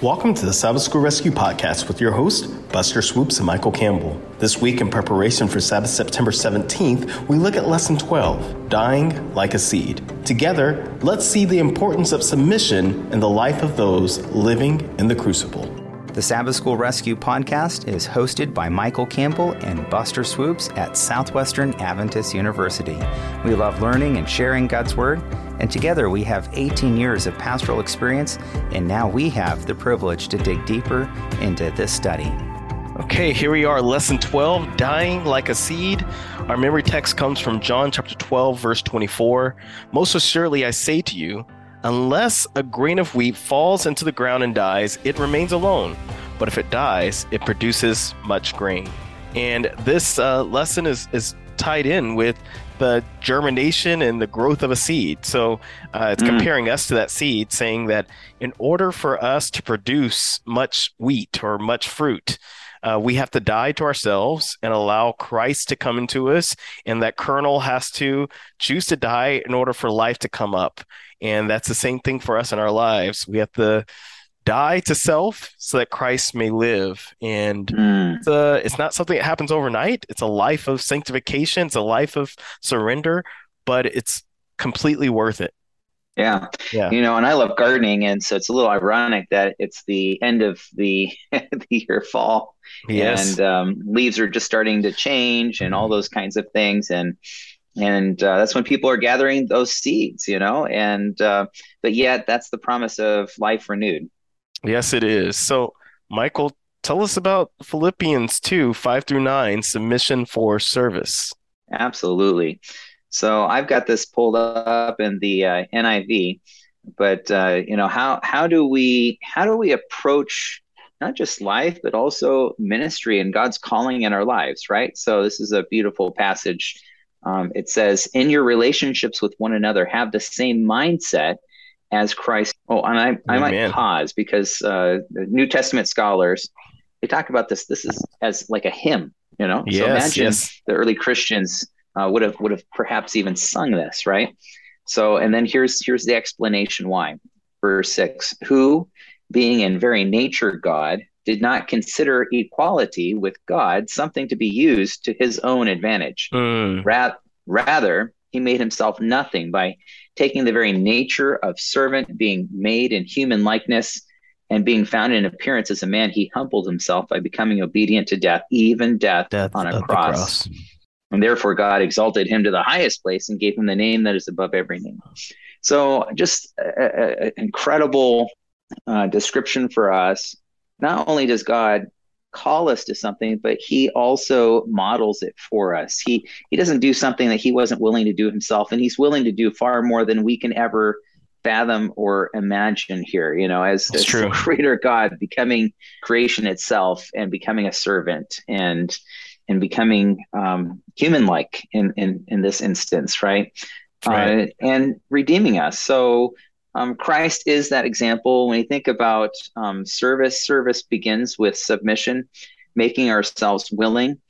Welcome to the Sabbath School Rescue Podcast with your host, Buster Swoopes and Michael Campbell. This week, in preparation for Sabbath September 17th, we look at Lesson 12 Dying Like a Seed. Together, let's see the importance of submission in the life of those living in the crucible. The Sabbath School Rescue podcast is hosted by Michael Campbell and Buster Swoopes at Southwestern Adventist University. We love learning and sharing God's Word and together we have 18 years of pastoral experience, and now we have the privilege to dig deeper into this study. Okay, here we are, lesson 12, dying like a seed. Our memory text comes from John chapter 12, verse 24. Most assuredly, I say to you, unless a grain of wheat falls into the ground and dies, it remains alone. But if it dies, it produces much grain. And this uh, lesson is, is tied in with the germination and the growth of a seed. So uh, it's mm. comparing us to that seed, saying that in order for us to produce much wheat or much fruit, uh, we have to die to ourselves and allow Christ to come into us. And that kernel has to choose to die in order for life to come up. And that's the same thing for us in our lives. We have to die to self so that Christ may live. And mm. it's, a, it's not something that happens overnight. It's a life of sanctification, it's a life of surrender, but it's completely worth it. Yeah. yeah. You know, and I love gardening. And so it's a little ironic that it's the end of the, the year fall. Yes. And um, leaves are just starting to change and all those kinds of things. And and uh, that's when people are gathering those seeds you know and uh, but yet that's the promise of life renewed Yes, it is. So, Michael, tell us about Philippians 2 5 through 9, submission for service. Absolutely. So, I've got this pulled up in the uh, NIV, but uh, you know how how do we how do we approach not just life but also ministry and God's calling in our lives, right? So, this is a beautiful passage. Um, it says, "In your relationships with one another, have the same mindset." as Christ. Oh, and I, I might pause because uh, New Testament scholars they talk about this. This is as like a hymn, you know. Yes, so imagine yes. the early Christians uh, would have would have perhaps even sung this, right? So, and then here's here's the explanation why. Verse six: Who, being in very nature God, did not consider equality with God something to be used to his own advantage. Mm. Ra- rather, he made himself nothing by taking the very nature of servant, being made in human likeness, and being found in appearance as a man, he humbled himself by becoming obedient to death, even death, death on a cross. cross. And therefore, God exalted him to the highest place and gave him the name that is above every name. So, just an incredible uh, description for us. Not only does God call us to something, but he also models it for us. He he doesn't do something that he wasn't willing to do himself, and he's willing to do far more than we can ever fathom or imagine here. You know, as, as the creator God becoming creation itself and becoming a servant and and becoming um, human like in, in in this instance, right? right. Uh, and redeeming us. So um, Christ is that example. When you think about um, service, service begins with submission, making ourselves willing.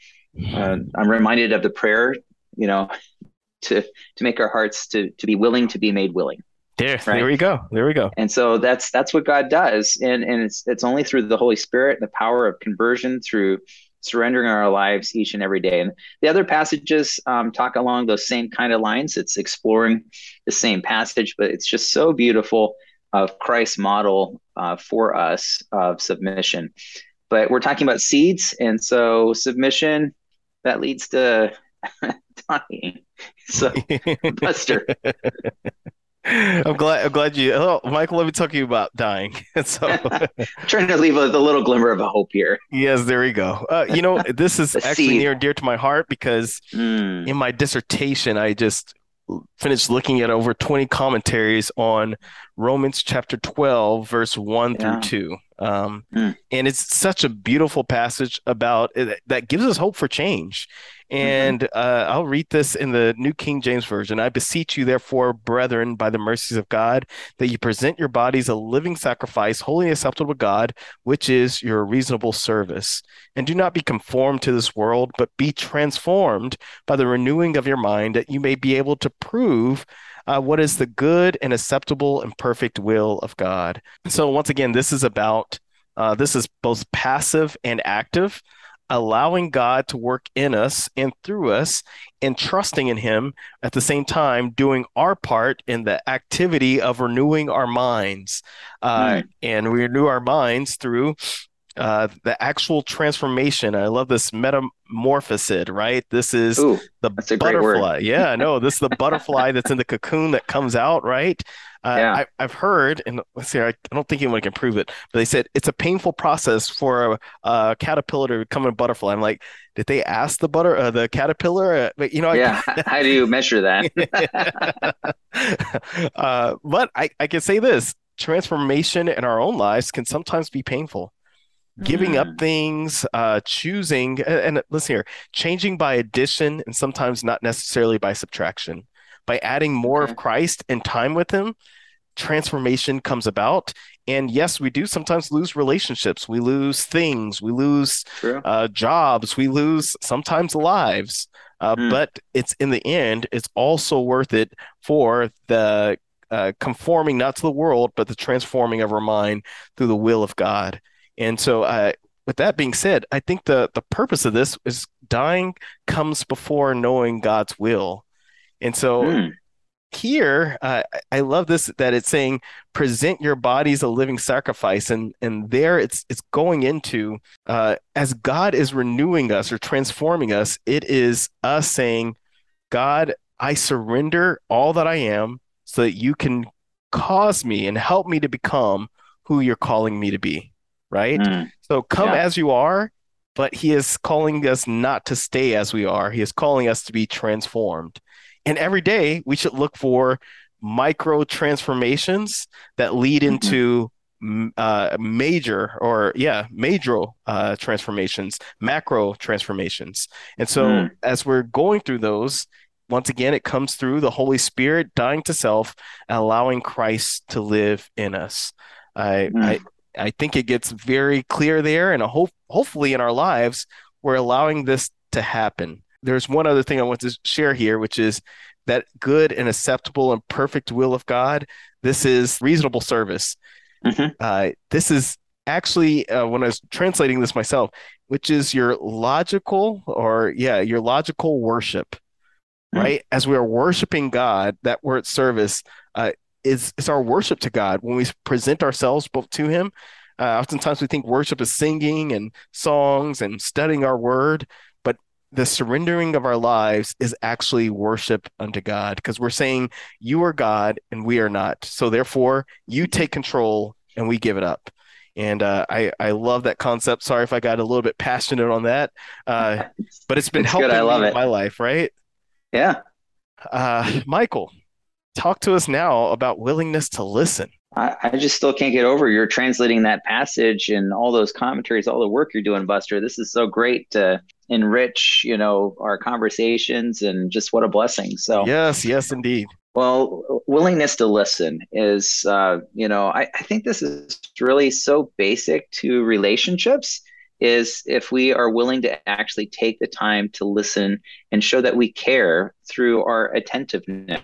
Uh, I'm reminded of the prayer, you know, to to make our hearts to to be willing to be made willing. There, right? there we go. There we go. And so that's that's what God does, and and it's it's only through the Holy Spirit, the power of conversion, through surrendering our lives each and every day. And the other passages um, talk along those same kind of lines. It's exploring the same passage, but it's just so beautiful of Christ's model uh, for us of submission. But we're talking about seeds, and so submission that leads to dying. So, Buster. I'm glad. I'm glad you. Oh, Michael, let me talk to you about dying. so, trying to leave a, a, little glimmer of a hope here. Yes, there we go. Uh, you know, this is actually seed. near and dear to my heart because mm. in my dissertation, I just finished looking at over 20 commentaries on Romans chapter 12, verse 1 yeah. through 2. Um, mm. And it's such a beautiful passage about that gives us hope for change. Mm-hmm. And mm-hmm. uh, I'll read this in the New King James Version. I beseech you, therefore, brethren, by the mercies of God, that you present your bodies a living sacrifice, holy and acceptable to God, which is your reasonable service. And do not be conformed to this world, but be transformed by the renewing of your mind, that you may be able to prove uh, what is the good and acceptable and perfect will of God. So, once again, this is about uh, this is both passive and active, allowing God to work in us and through us and trusting in Him at the same time, doing our part in the activity of renewing our minds. Uh, mm. And we renew our minds through uh, the actual transformation. I love this metamorphosis, right? This is Ooh, the butterfly. yeah, no, this is the butterfly that's in the cocoon that comes out, right? Uh, yeah. I, have heard, and let's see, I, I, don't think anyone can prove it, but they said it's a painful process for a, a caterpillar to become a butterfly. I'm like, did they ask the butter, uh, the caterpillar? Uh, but you know, yeah. I, how do you measure that? uh, but I, I can say this: transformation in our own lives can sometimes be painful giving mm. up things, uh, choosing, and, and, listen here, changing by addition and sometimes not necessarily by subtraction. By adding more of Christ and time with Him, transformation comes about. And yes, we do sometimes lose relationships. We lose things. We lose uh, jobs. We lose sometimes lives. Uh, mm. But it's in the end, it's also worth it for the uh, conforming not to the world, but the transforming of our mind through the will of God. And so, uh, with that being said, I think the the purpose of this is dying comes before knowing God's will. And so, mm. here, uh, I love this that it's saying present your bodies a living sacrifice, and and there it's it's going into uh, as God is renewing us or transforming us. It is us saying, God, I surrender all that I am, so that you can cause me and help me to become who you're calling me to be right? Mm. So come yeah. as you are, but he is calling us not to stay as we are. He is calling us to be transformed. And every day we should look for micro transformations that lead mm-hmm. into uh, major or yeah major uh, transformations macro transformations and so mm. as we're going through those once again it comes through the holy spirit dying to self and allowing christ to live in us I, mm. I I think it gets very clear there, and hope hopefully in our lives we're allowing this to happen. There's one other thing I want to share here, which is that good and acceptable and perfect will of God. This is reasonable service. Mm-hmm. Uh, this is actually uh, when I was translating this myself, which is your logical or yeah, your logical worship, mm-hmm. right? As we are worshiping God, that word service uh, is is our worship to God when we present ourselves both to Him. Uh, oftentimes we think worship is singing and songs and studying our word, the surrendering of our lives is actually worship unto God because we're saying you are God and we are not. So therefore, you take control and we give it up. And uh, I I love that concept. Sorry if I got a little bit passionate on that, uh, but it's been it's helping I love it. in my life, right? Yeah. Uh, Michael, talk to us now about willingness to listen. I, I, just still can't get over you're translating that passage and all those commentaries, all the work you're doing, Buster. This is so great to enrich, you know, our conversations and just what a blessing. So yes, yes, indeed. Well, willingness to listen is, uh, you know, I, I think this is really so basic to relationships is if we are willing to actually take the time to listen and show that we care through our attentiveness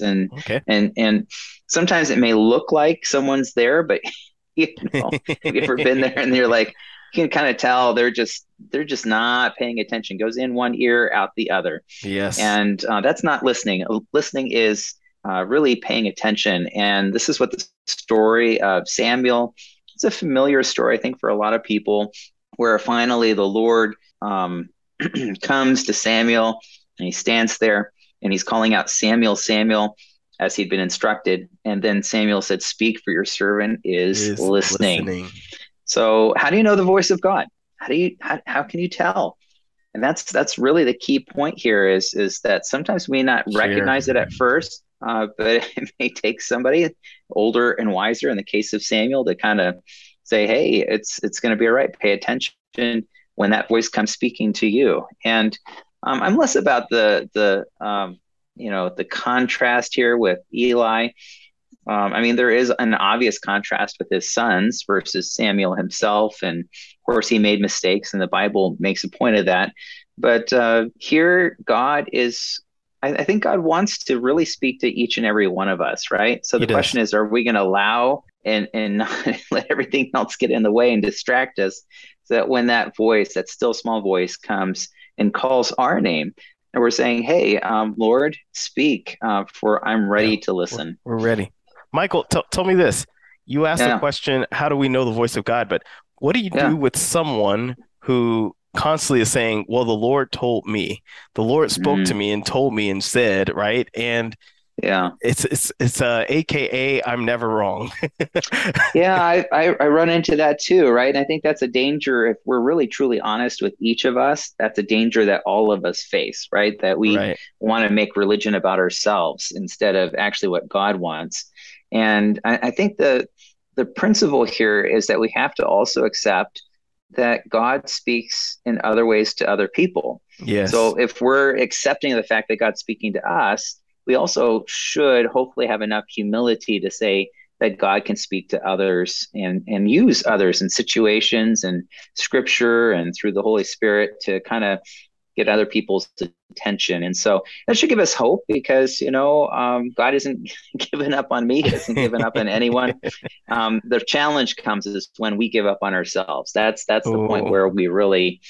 and okay. and and sometimes it may look like someone's there but you know have you ever been there and you're like you can kind of tell they're just they're just not paying attention. Goes in one ear out the other. Yes. And uh, that's not listening. Listening is uh, really paying attention. And this is what the story of samuel it's a familiar story i think for a lot of people where finally the lord um, comes to samuel and he stands there and he's calling out Samuel, Samuel, as he'd been instructed. And then Samuel said, Speak, for your servant is, is listening. listening. So, how do you know the voice of God? How do you how, how can you tell? And that's that's really the key point here is is that sometimes we not sure. recognize it at first, uh, but it may take somebody older and wiser in the case of Samuel to kind of say, "Hey, it's it's going to be all right. Pay attention when that voice comes speaking to you." And um, I'm less about the the um, you know the contrast here with Eli. Um, I mean, there is an obvious contrast with his sons versus Samuel himself, and of course, he made mistakes, and the Bible makes a point of that. But uh, here, God is I, I, think God wants to really speak to each and every one of us, right? So the he question does. is, are we going to allow and and not let everything else get in the way and distract us, so that when that voice, that still small voice, comes and calls our name, and we're saying, "Hey, um, Lord, speak, uh, for I'm ready yeah, to listen." We're, we're ready. Michael, t- tell me this. You asked yeah. the question, "How do we know the voice of God?" But what do you yeah. do with someone who constantly is saying, "Well, the Lord told me. The Lord spoke mm-hmm. to me and told me and said," right? And yeah, it's it's it's uh, AKA I'm never wrong. yeah, I, I, I run into that too, right? And I think that's a danger if we're really truly honest with each of us. That's a danger that all of us face, right? That we right. want to make religion about ourselves instead of actually what God wants. And I, I think the the principle here is that we have to also accept that God speaks in other ways to other people. Yes. So if we're accepting the fact that God's speaking to us, we also should hopefully have enough humility to say that God can speak to others and and use others in situations and scripture and through the Holy Spirit to kind of get other people's attention. And so that should give us hope because, you know, um, God isn't giving up on me, He hasn't given up on anyone. Um, the challenge comes is when we give up on ourselves. That's that's the Ooh. point where we really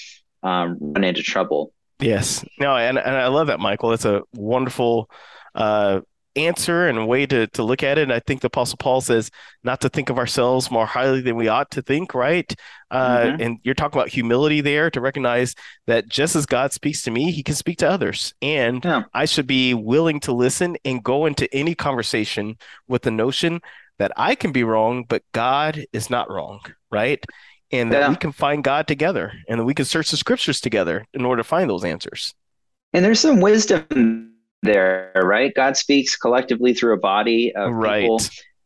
um, run into trouble. Yes. No, and, and I love that, Michael. It's a wonderful uh, answer and a way to, to look at it. And I think the Apostle Paul says not to think of ourselves more highly than we ought to think, right? Uh, mm-hmm. And you're talking about humility there to recognize that just as God speaks to me, he can speak to others. And yeah. I should be willing to listen and go into any conversation with the notion that I can be wrong, but God is not wrong, right? And that yeah. we can find God together and that we can search the scriptures together in order to find those answers. And there's some wisdom there, right? God speaks collectively through a body of right. people.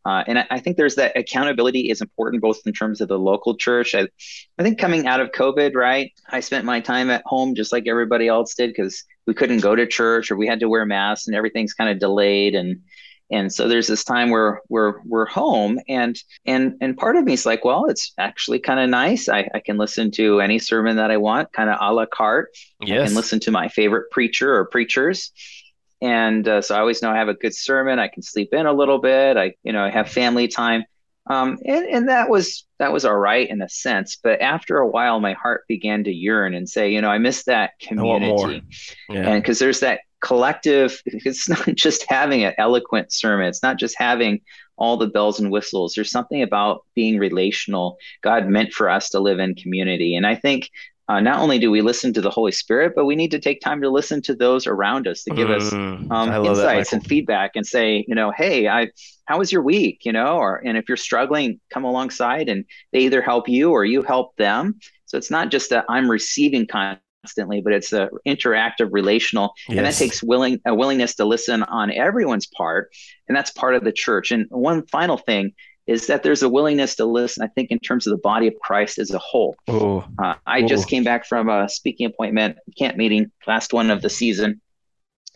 Uh, and I, I, think there's that accountability is important both in terms of the local church. I, I think coming out of COVID, right? I spent my time at home just like everybody else did because we couldn't go to church or we had to wear masks and everything's kind of delayed and and so there's this time where we're we're home and and and part of me is like well it's actually kind of nice I, I can listen to any sermon that i want kind of a la carte yes. i can listen to my favorite preacher or preachers and uh, so I always know I have a good sermon. I can sleep in a little bit. I, you know, I have family time, um, and and that was that was all right in a sense. But after a while, my heart began to yearn and say, you know, I miss that community, yeah. and because there's that collective. It's not just having an eloquent sermon. It's not just having all the bells and whistles. There's something about being relational. God meant for us to live in community, and I think uh, not only do we listen to the Holy Spirit, but we need to take time to listen to those around us to give mm, us um, insights that, and feedback and say, you know, hey, I, how was your week? You know, or and if you're struggling, come alongside and they either help you or you help them. So it's not just that I'm receiving constantly, but it's a interactive, relational, yes. and that takes willing a willingness to listen on everyone's part, and that's part of the church. And one final thing is that there's a willingness to listen, I think, in terms of the body of Christ as a whole. Uh, I just came back from a speaking appointment, camp meeting, last one of the season.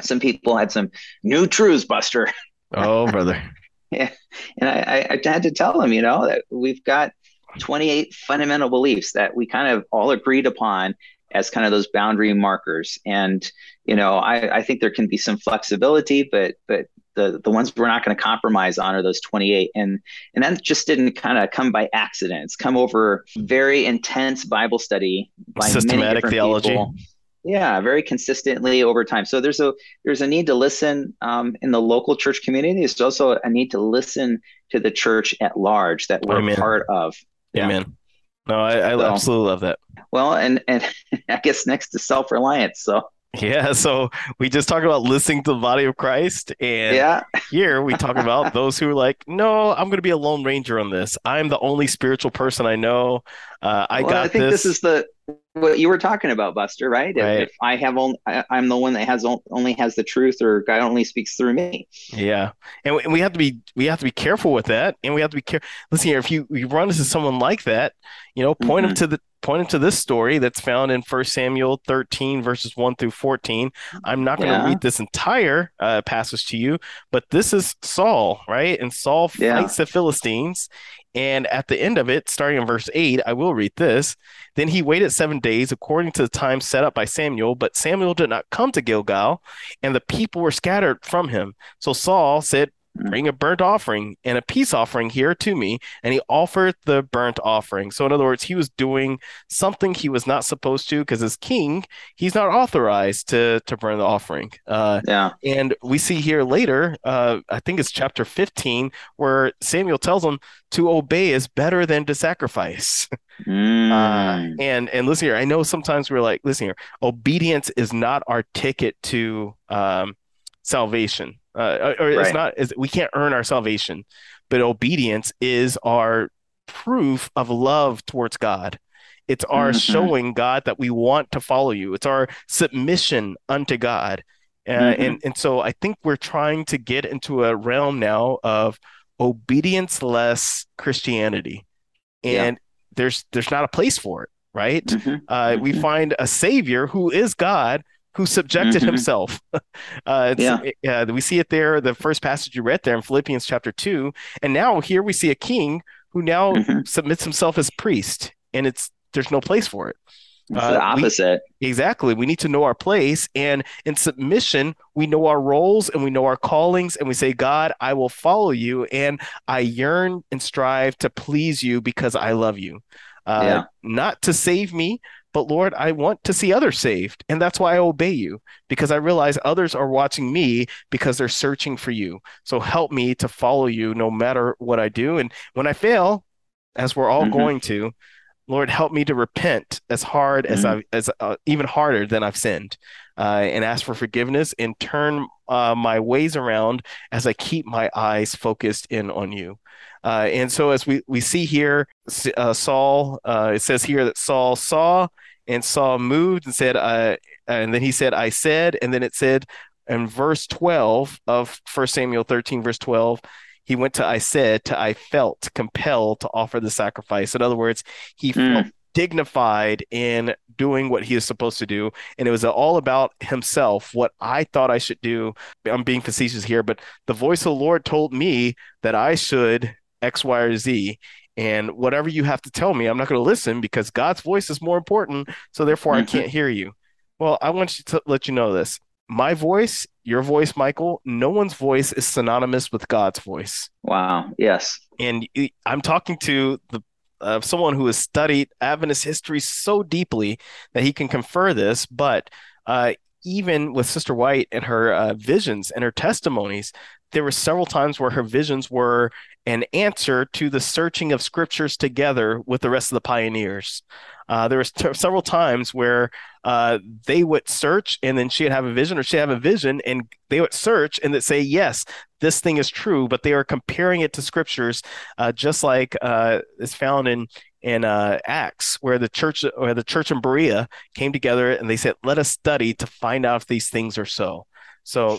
Some people had some new truths, Buster. Oh, brother. yeah. And I, I, I had to tell them, you know, that we've got 28 fundamental beliefs that we kind of all agreed upon as kind of those boundary markers. And, you know, I, I think there can be some flexibility, but but the the ones we're not going to compromise on are those 28 and and that just didn't kind of come by accident it's come over very intense bible study by systematic theology people. yeah very consistently over time so there's a there's a need to listen um, in the local church community there's also a need to listen to the church at large that we're Amen. part of yeah. Amen. No, I, I so, absolutely love that. Well, and and I guess next to self reliance. So yeah, so we just talked about listening to the body of Christ, and yeah. here we talk about those who are like, "No, I'm going to be a lone ranger on this. I'm the only spiritual person I know. Uh, I well, got." I think this. this is the what you were talking about, Buster. Right? right. If, if, I have only, I, am the one that has only has the truth, or God only speaks through me. Yeah, and we, and we have to be we have to be careful with that, and we have to be careful. Listen here, if you, you run into someone like that, you know, point mm-hmm. them to the point them to this story that's found in First Samuel 13, verses 1 through 14. I'm not going to yeah. read this entire uh, passage to you, but this is Saul, right? And Saul fights yeah. the Philistines, And at the end of it, starting in verse 8, I will read this. Then he waited seven days according to the time set up by Samuel, but Samuel did not come to Gilgal, and the people were scattered from him. So Saul said, bring a burnt offering and a peace offering here to me and he offered the burnt offering. So in other words he was doing something he was not supposed to because as king he's not authorized to to burn the offering. Uh, yeah. and we see here later uh, i think it's chapter 15 where samuel tells him to obey is better than to sacrifice. Mm. uh, and and listen here i know sometimes we're like listen here obedience is not our ticket to um, salvation uh, or it's not is we can't earn our salvation but obedience is our proof of love towards god it's our Mhm. showing god that we want to follow you it's our submission unto god uh, Mhm. and and so i think we're trying to get into a realm now of obedience less christianity Yeah. and there's there's not a place for it right Mhm. uh, we Mhm. find a savior who is God who subjected Mhm. himself. uh, it's- uh, we see it there, the first passage you read there in Philippians chapter 2. And now here we see a king who now Mhm. submits himself as priest, and it's there's no place for it. It's Uh, the we- opposite Exactly. We need to know our place. And in submission, we know our roles and we know our callings. And we say, God, I will follow you. And I yearn and strive to please you because I love you. Uh, Yeah. Not to save me, but Lord, I want to see others saved. And that's why I obey you because I realize others are watching me because they're searching for you. So help me to follow you no matter what I do. And when I fail, as we're all Mhm. going to, Lord, help me to repent as hard as Mhm. I as uh, even harder than I've sinned, uh, and ask for forgiveness and turn uh, my ways around as I keep my eyes focused in on you. Uh, and so, as we we see here, uh, Saul, uh, it says here that Saul saw and Saul moved and said, uh, and then he said, "I said," and then it said in verse twelve of First Samuel thirteen, verse twelve. He went to I said to I felt compelled to offer the sacrifice. In other words, he Mm. felt dignified in doing what he is supposed to do. And it was all about himself, what I thought I should do. I'm being facetious here, but the voice of the Lord told me that I should X, Y, or Z. And whatever you have to tell me, I'm not going to listen because God's voice is more important. So therefore, I Mhm. can't hear you. Well, I want you to let you know this. My voice, your voice, Michael, no one's voice is synonymous with God's voice wow yes and I'm talking to the uh, someone who has studied Adventist history so deeply that he can confer this. But uh, even with Sister White and her uh, visions and her testimonies, there were several times where her visions were an answer to the searching of scriptures together with the rest of the pioneers. Uh, there was t- several times where uh, they would search and then she'd have a vision or she'd have a vision and they would search and they'd say, yes, this thing is true, but they are comparing it to scriptures, uh, just like uh, is found in in uh, Acts, where the church or the church in Berea came together and they said, "Let us study to find out if these things are so." So,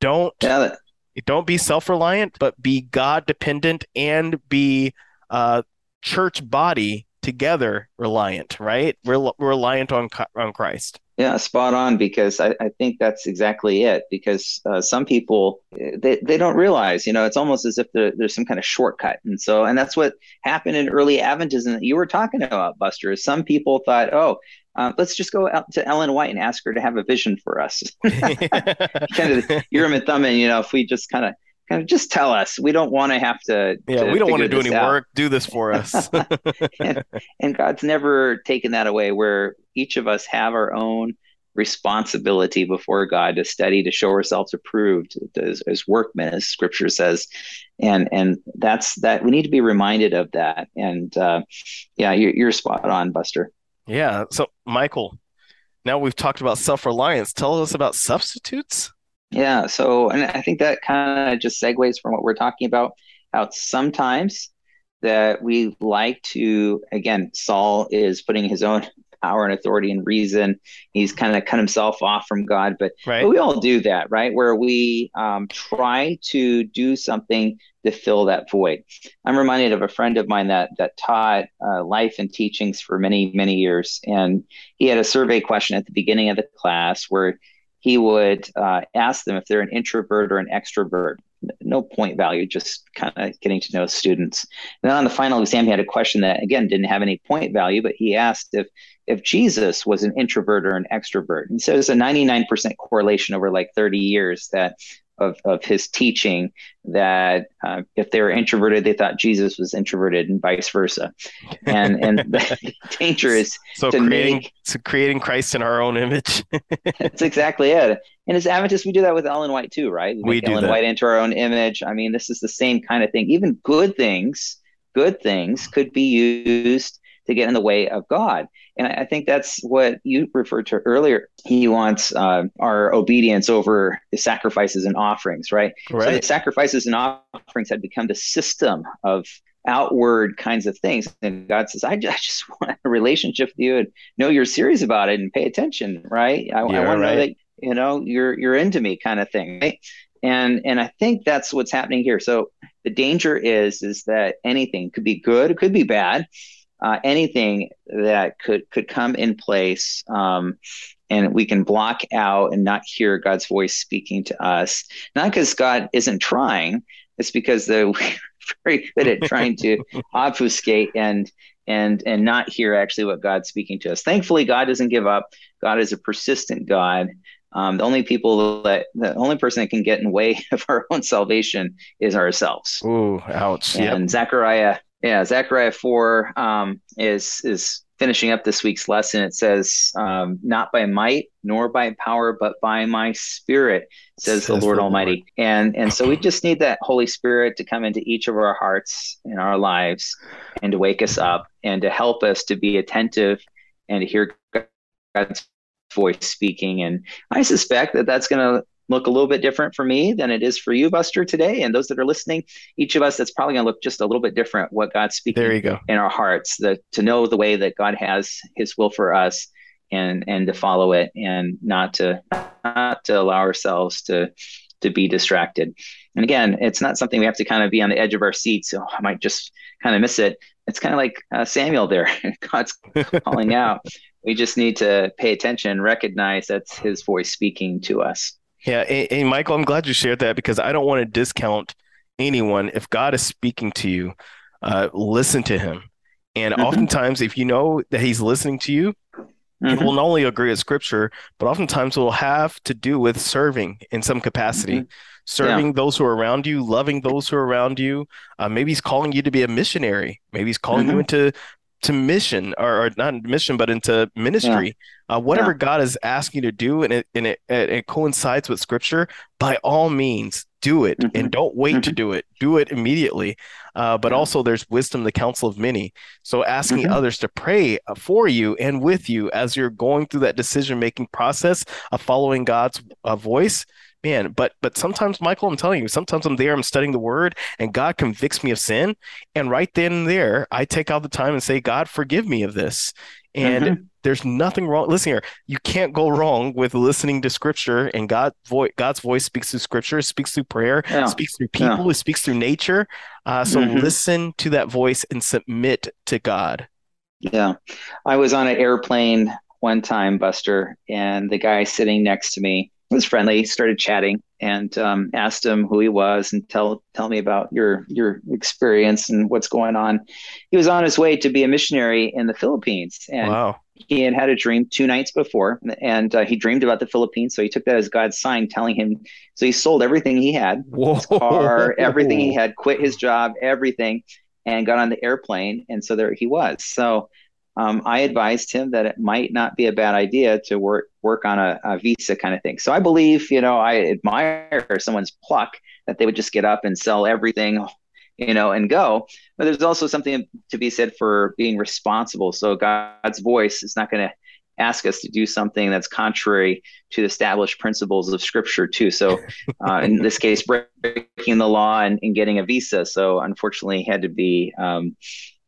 don't yeah that, don't be self-reliant, but be God dependent and be uh, church body together reliant. Right? We're reliant on on Christ. Yeah, spot on. Because I, I think that's exactly it. Because uh, some people they, they don't realize, you know, it's almost as if there, there's some kind of shortcut, and so and that's what happened in early Adventism that you were talking about, Buster. Is some people thought, oh, uh, let's just go out to Ellen White and ask her to have a vision for us. kind of Urim and Thummim, you know, if we just kind of kind of just tell us, we don't want to have to. Yeah, to we don't want to do any out. work. Do this for us. and, and God's never taken that away, where each of us have our own responsibility before God to study, to show ourselves approved as, as workmen, as Scripture says, and and that's that we need to be reminded of that. And uh, yeah, you're, you're spot on, Buster. Yeah. So, Michael, now we've talked about self reliance. Tell us about substitutes. Yeah. So, and I think that kind of just segues from what we're talking about. Out sometimes that we like to, again, Saul is putting his own power and authority and reason. He's kind of cut himself off from God, but, Right. but we all do that, right? Where we um, try to do something to fill that void. I'm reminded of a friend of mine that that taught uh, life and teachings for many many years, and he had a survey question at the beginning of the class where he would uh, ask them if they're an introvert or an extrovert. no point value, just kind of getting to know students. And then on the final exam, he had a question that again didn't have any point value, but he asked if if Jesus was an introvert or an extrovert. And so there's a 99% correlation over like 30 years that of, of his teaching that uh, if they were introverted, they thought Jesus was introverted, and vice versa. And and the danger is so to creating make so creating Christ in our own image. that's exactly it. And as Adventists, we do that with Ellen White too, right? We make do Ellen that. White into our own image. I mean, this is the same kind of thing. Even good things, good things could be used to get in the way of God. And I I think that's what you referred to earlier. He wants uh, our obedience over the sacrifices and offerings, right? So the right. sacrifices and offerings had become the system of outward kinds of things. And God says, I just, I just want a relationship with you and know you're serious about it and pay attention, right? I, I Yeah, want to know that, you know, you're you're into me kind of thing. Right? And and I think that's what's happening here. So the danger is is that anything could be good, it could be bad. Uh, anything that could could come in place um, and we can block out and not hear God's voice speaking to us. Not because God isn't trying, it's because the, we're very good at trying to obfuscate and and and not hear actually what God's speaking to us. Thankfully, God doesn't give up. God is a persistent God. Um, the only people that the only person that can get in the way of our own salvation is ourselves. Ooh, ouch. Yep. And Zechariah, yeah, Zechariah four um, is is finishing up this week's lesson. It says, um, "Not by might nor by power, but by my Spirit," says, the Lord the Almighty. And and so we just need that Holy Spirit to come into each of our hearts and our lives, and to wake us up and to help us to be attentive and to hear God's voice speaking. And I suspect that that's going to look a little bit different for me than it is for you, Buster, today. And those that are listening, each of us, that's probably going to look just a little bit different what God's speaking There you go. in our hearts, the, to know the way that God has His will for us, and and to follow it, and not to not to allow ourselves to to be distracted. And again, it's not something we have to kind of be on the edge of our seats. So I might just kind of miss it. It's kind of like uh, Samuel there. God's calling out. We just need to pay attention, recognize that's His voice speaking to us. Yeah, and, and Michael, I'm glad you shared that because I don't want to discount anyone. If God is speaking to you, uh, listen to him. And Mhm. oftentimes, if you know that he's listening to you, it Mhm. will not only agree with scripture, but oftentimes it will have to do with serving in some capacity. Serving those who are around you, loving those who are around you. Uh, maybe he's calling you to be a missionary. Maybe he's calling you Mhm. into to mission or, or not mission, but into ministry. Uh, whatever Yeah. God is asking you to do, and it and it, it, coincides with scripture, by all means, do it Mhm. and don't wait to Mhm. do it. Do it immediately. Uh, but Yeah. also, there's wisdom, the counsel of many. So asking Mhm. others to pray uh, for you and with you as you're going through that decision-making process of following God's uh, voice. Man, but but sometimes, Michael, I'm telling you, sometimes I'm there, I'm studying the word, and God convicts me of sin. And right then and there, I take out the time and say, God, forgive me of this. And Mhm. There's nothing wrong. Listen here, you can't go wrong with listening to scripture, and God voice God's voice speaks through scripture, speaks through prayer, Yeah. speaks through Yeah. people, it speaks through nature. Uh, so Mhm. listen to that voice and submit to God. Yeah. I was on an airplane one time, Buster, and the guy sitting next to me was friendly, started chatting and um, asked him who he was and tell tell me about your your experience and what's going on. He was on his way to be a missionary in the Philippines and Wow. He had had a dream two nights before and uh, he dreamed about the Philippines. So he took that as God's sign telling him, so he sold everything he had Whoa. car, everything he had, quit his job, everything, and got on the airplane. And so there he was. So um, I advised him that it might not be a bad idea to work work on a, a visa kind of thing. So I believe, you know, I admire someone's pluck that they would just get up and sell everything, you know, and go. But there's also something to be said for being responsible. So God's voice is not going to ask us to do something that's contrary to the established principles of scripture too so uh, in this case breaking the law and, and, getting a visa so unfortunately he had to be um,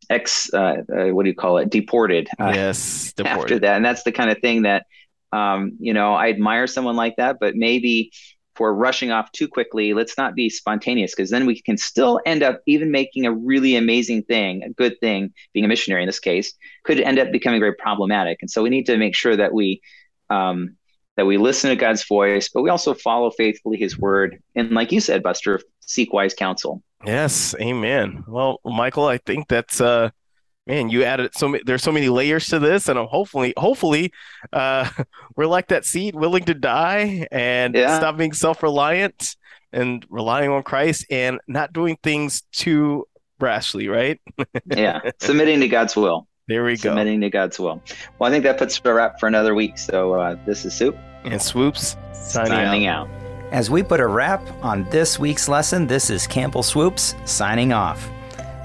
ex uh, uh, what do you call it deported uh, yes after deported. that and that's the kind of thing that um, you know i admire someone like that but maybe for rushing off too quickly let's not be spontaneous because then we can still end up even making a really amazing thing a good thing being a missionary in this case could end up becoming very problematic and so we need to make sure that we um, that we listen to god's voice but we also follow faithfully his word and like you said buster seek wise counsel. Yes, amen. Well, Michael, I think that's uh man, you added so many there's so many layers to this and I'm hopefully hopefully uh we're like that seed willing to die and yeah. stop being self-reliant and relying on Christ and not doing things too rashly, right? yeah, submitting to God's will. There we submitting go. Submitting to God's will. Well, I think that puts a wrap for another week. So uh, this is Soup. And Swoopes signing, signing out. out. As we put a wrap on this week's lesson, this is Campbell Swoopes signing off.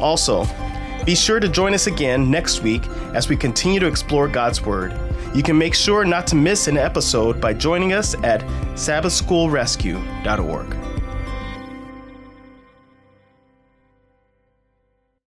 Also, be sure to join us again next week as we continue to explore God's Word. You can make sure not to miss an episode by joining us at sabbathschoolrescue.org.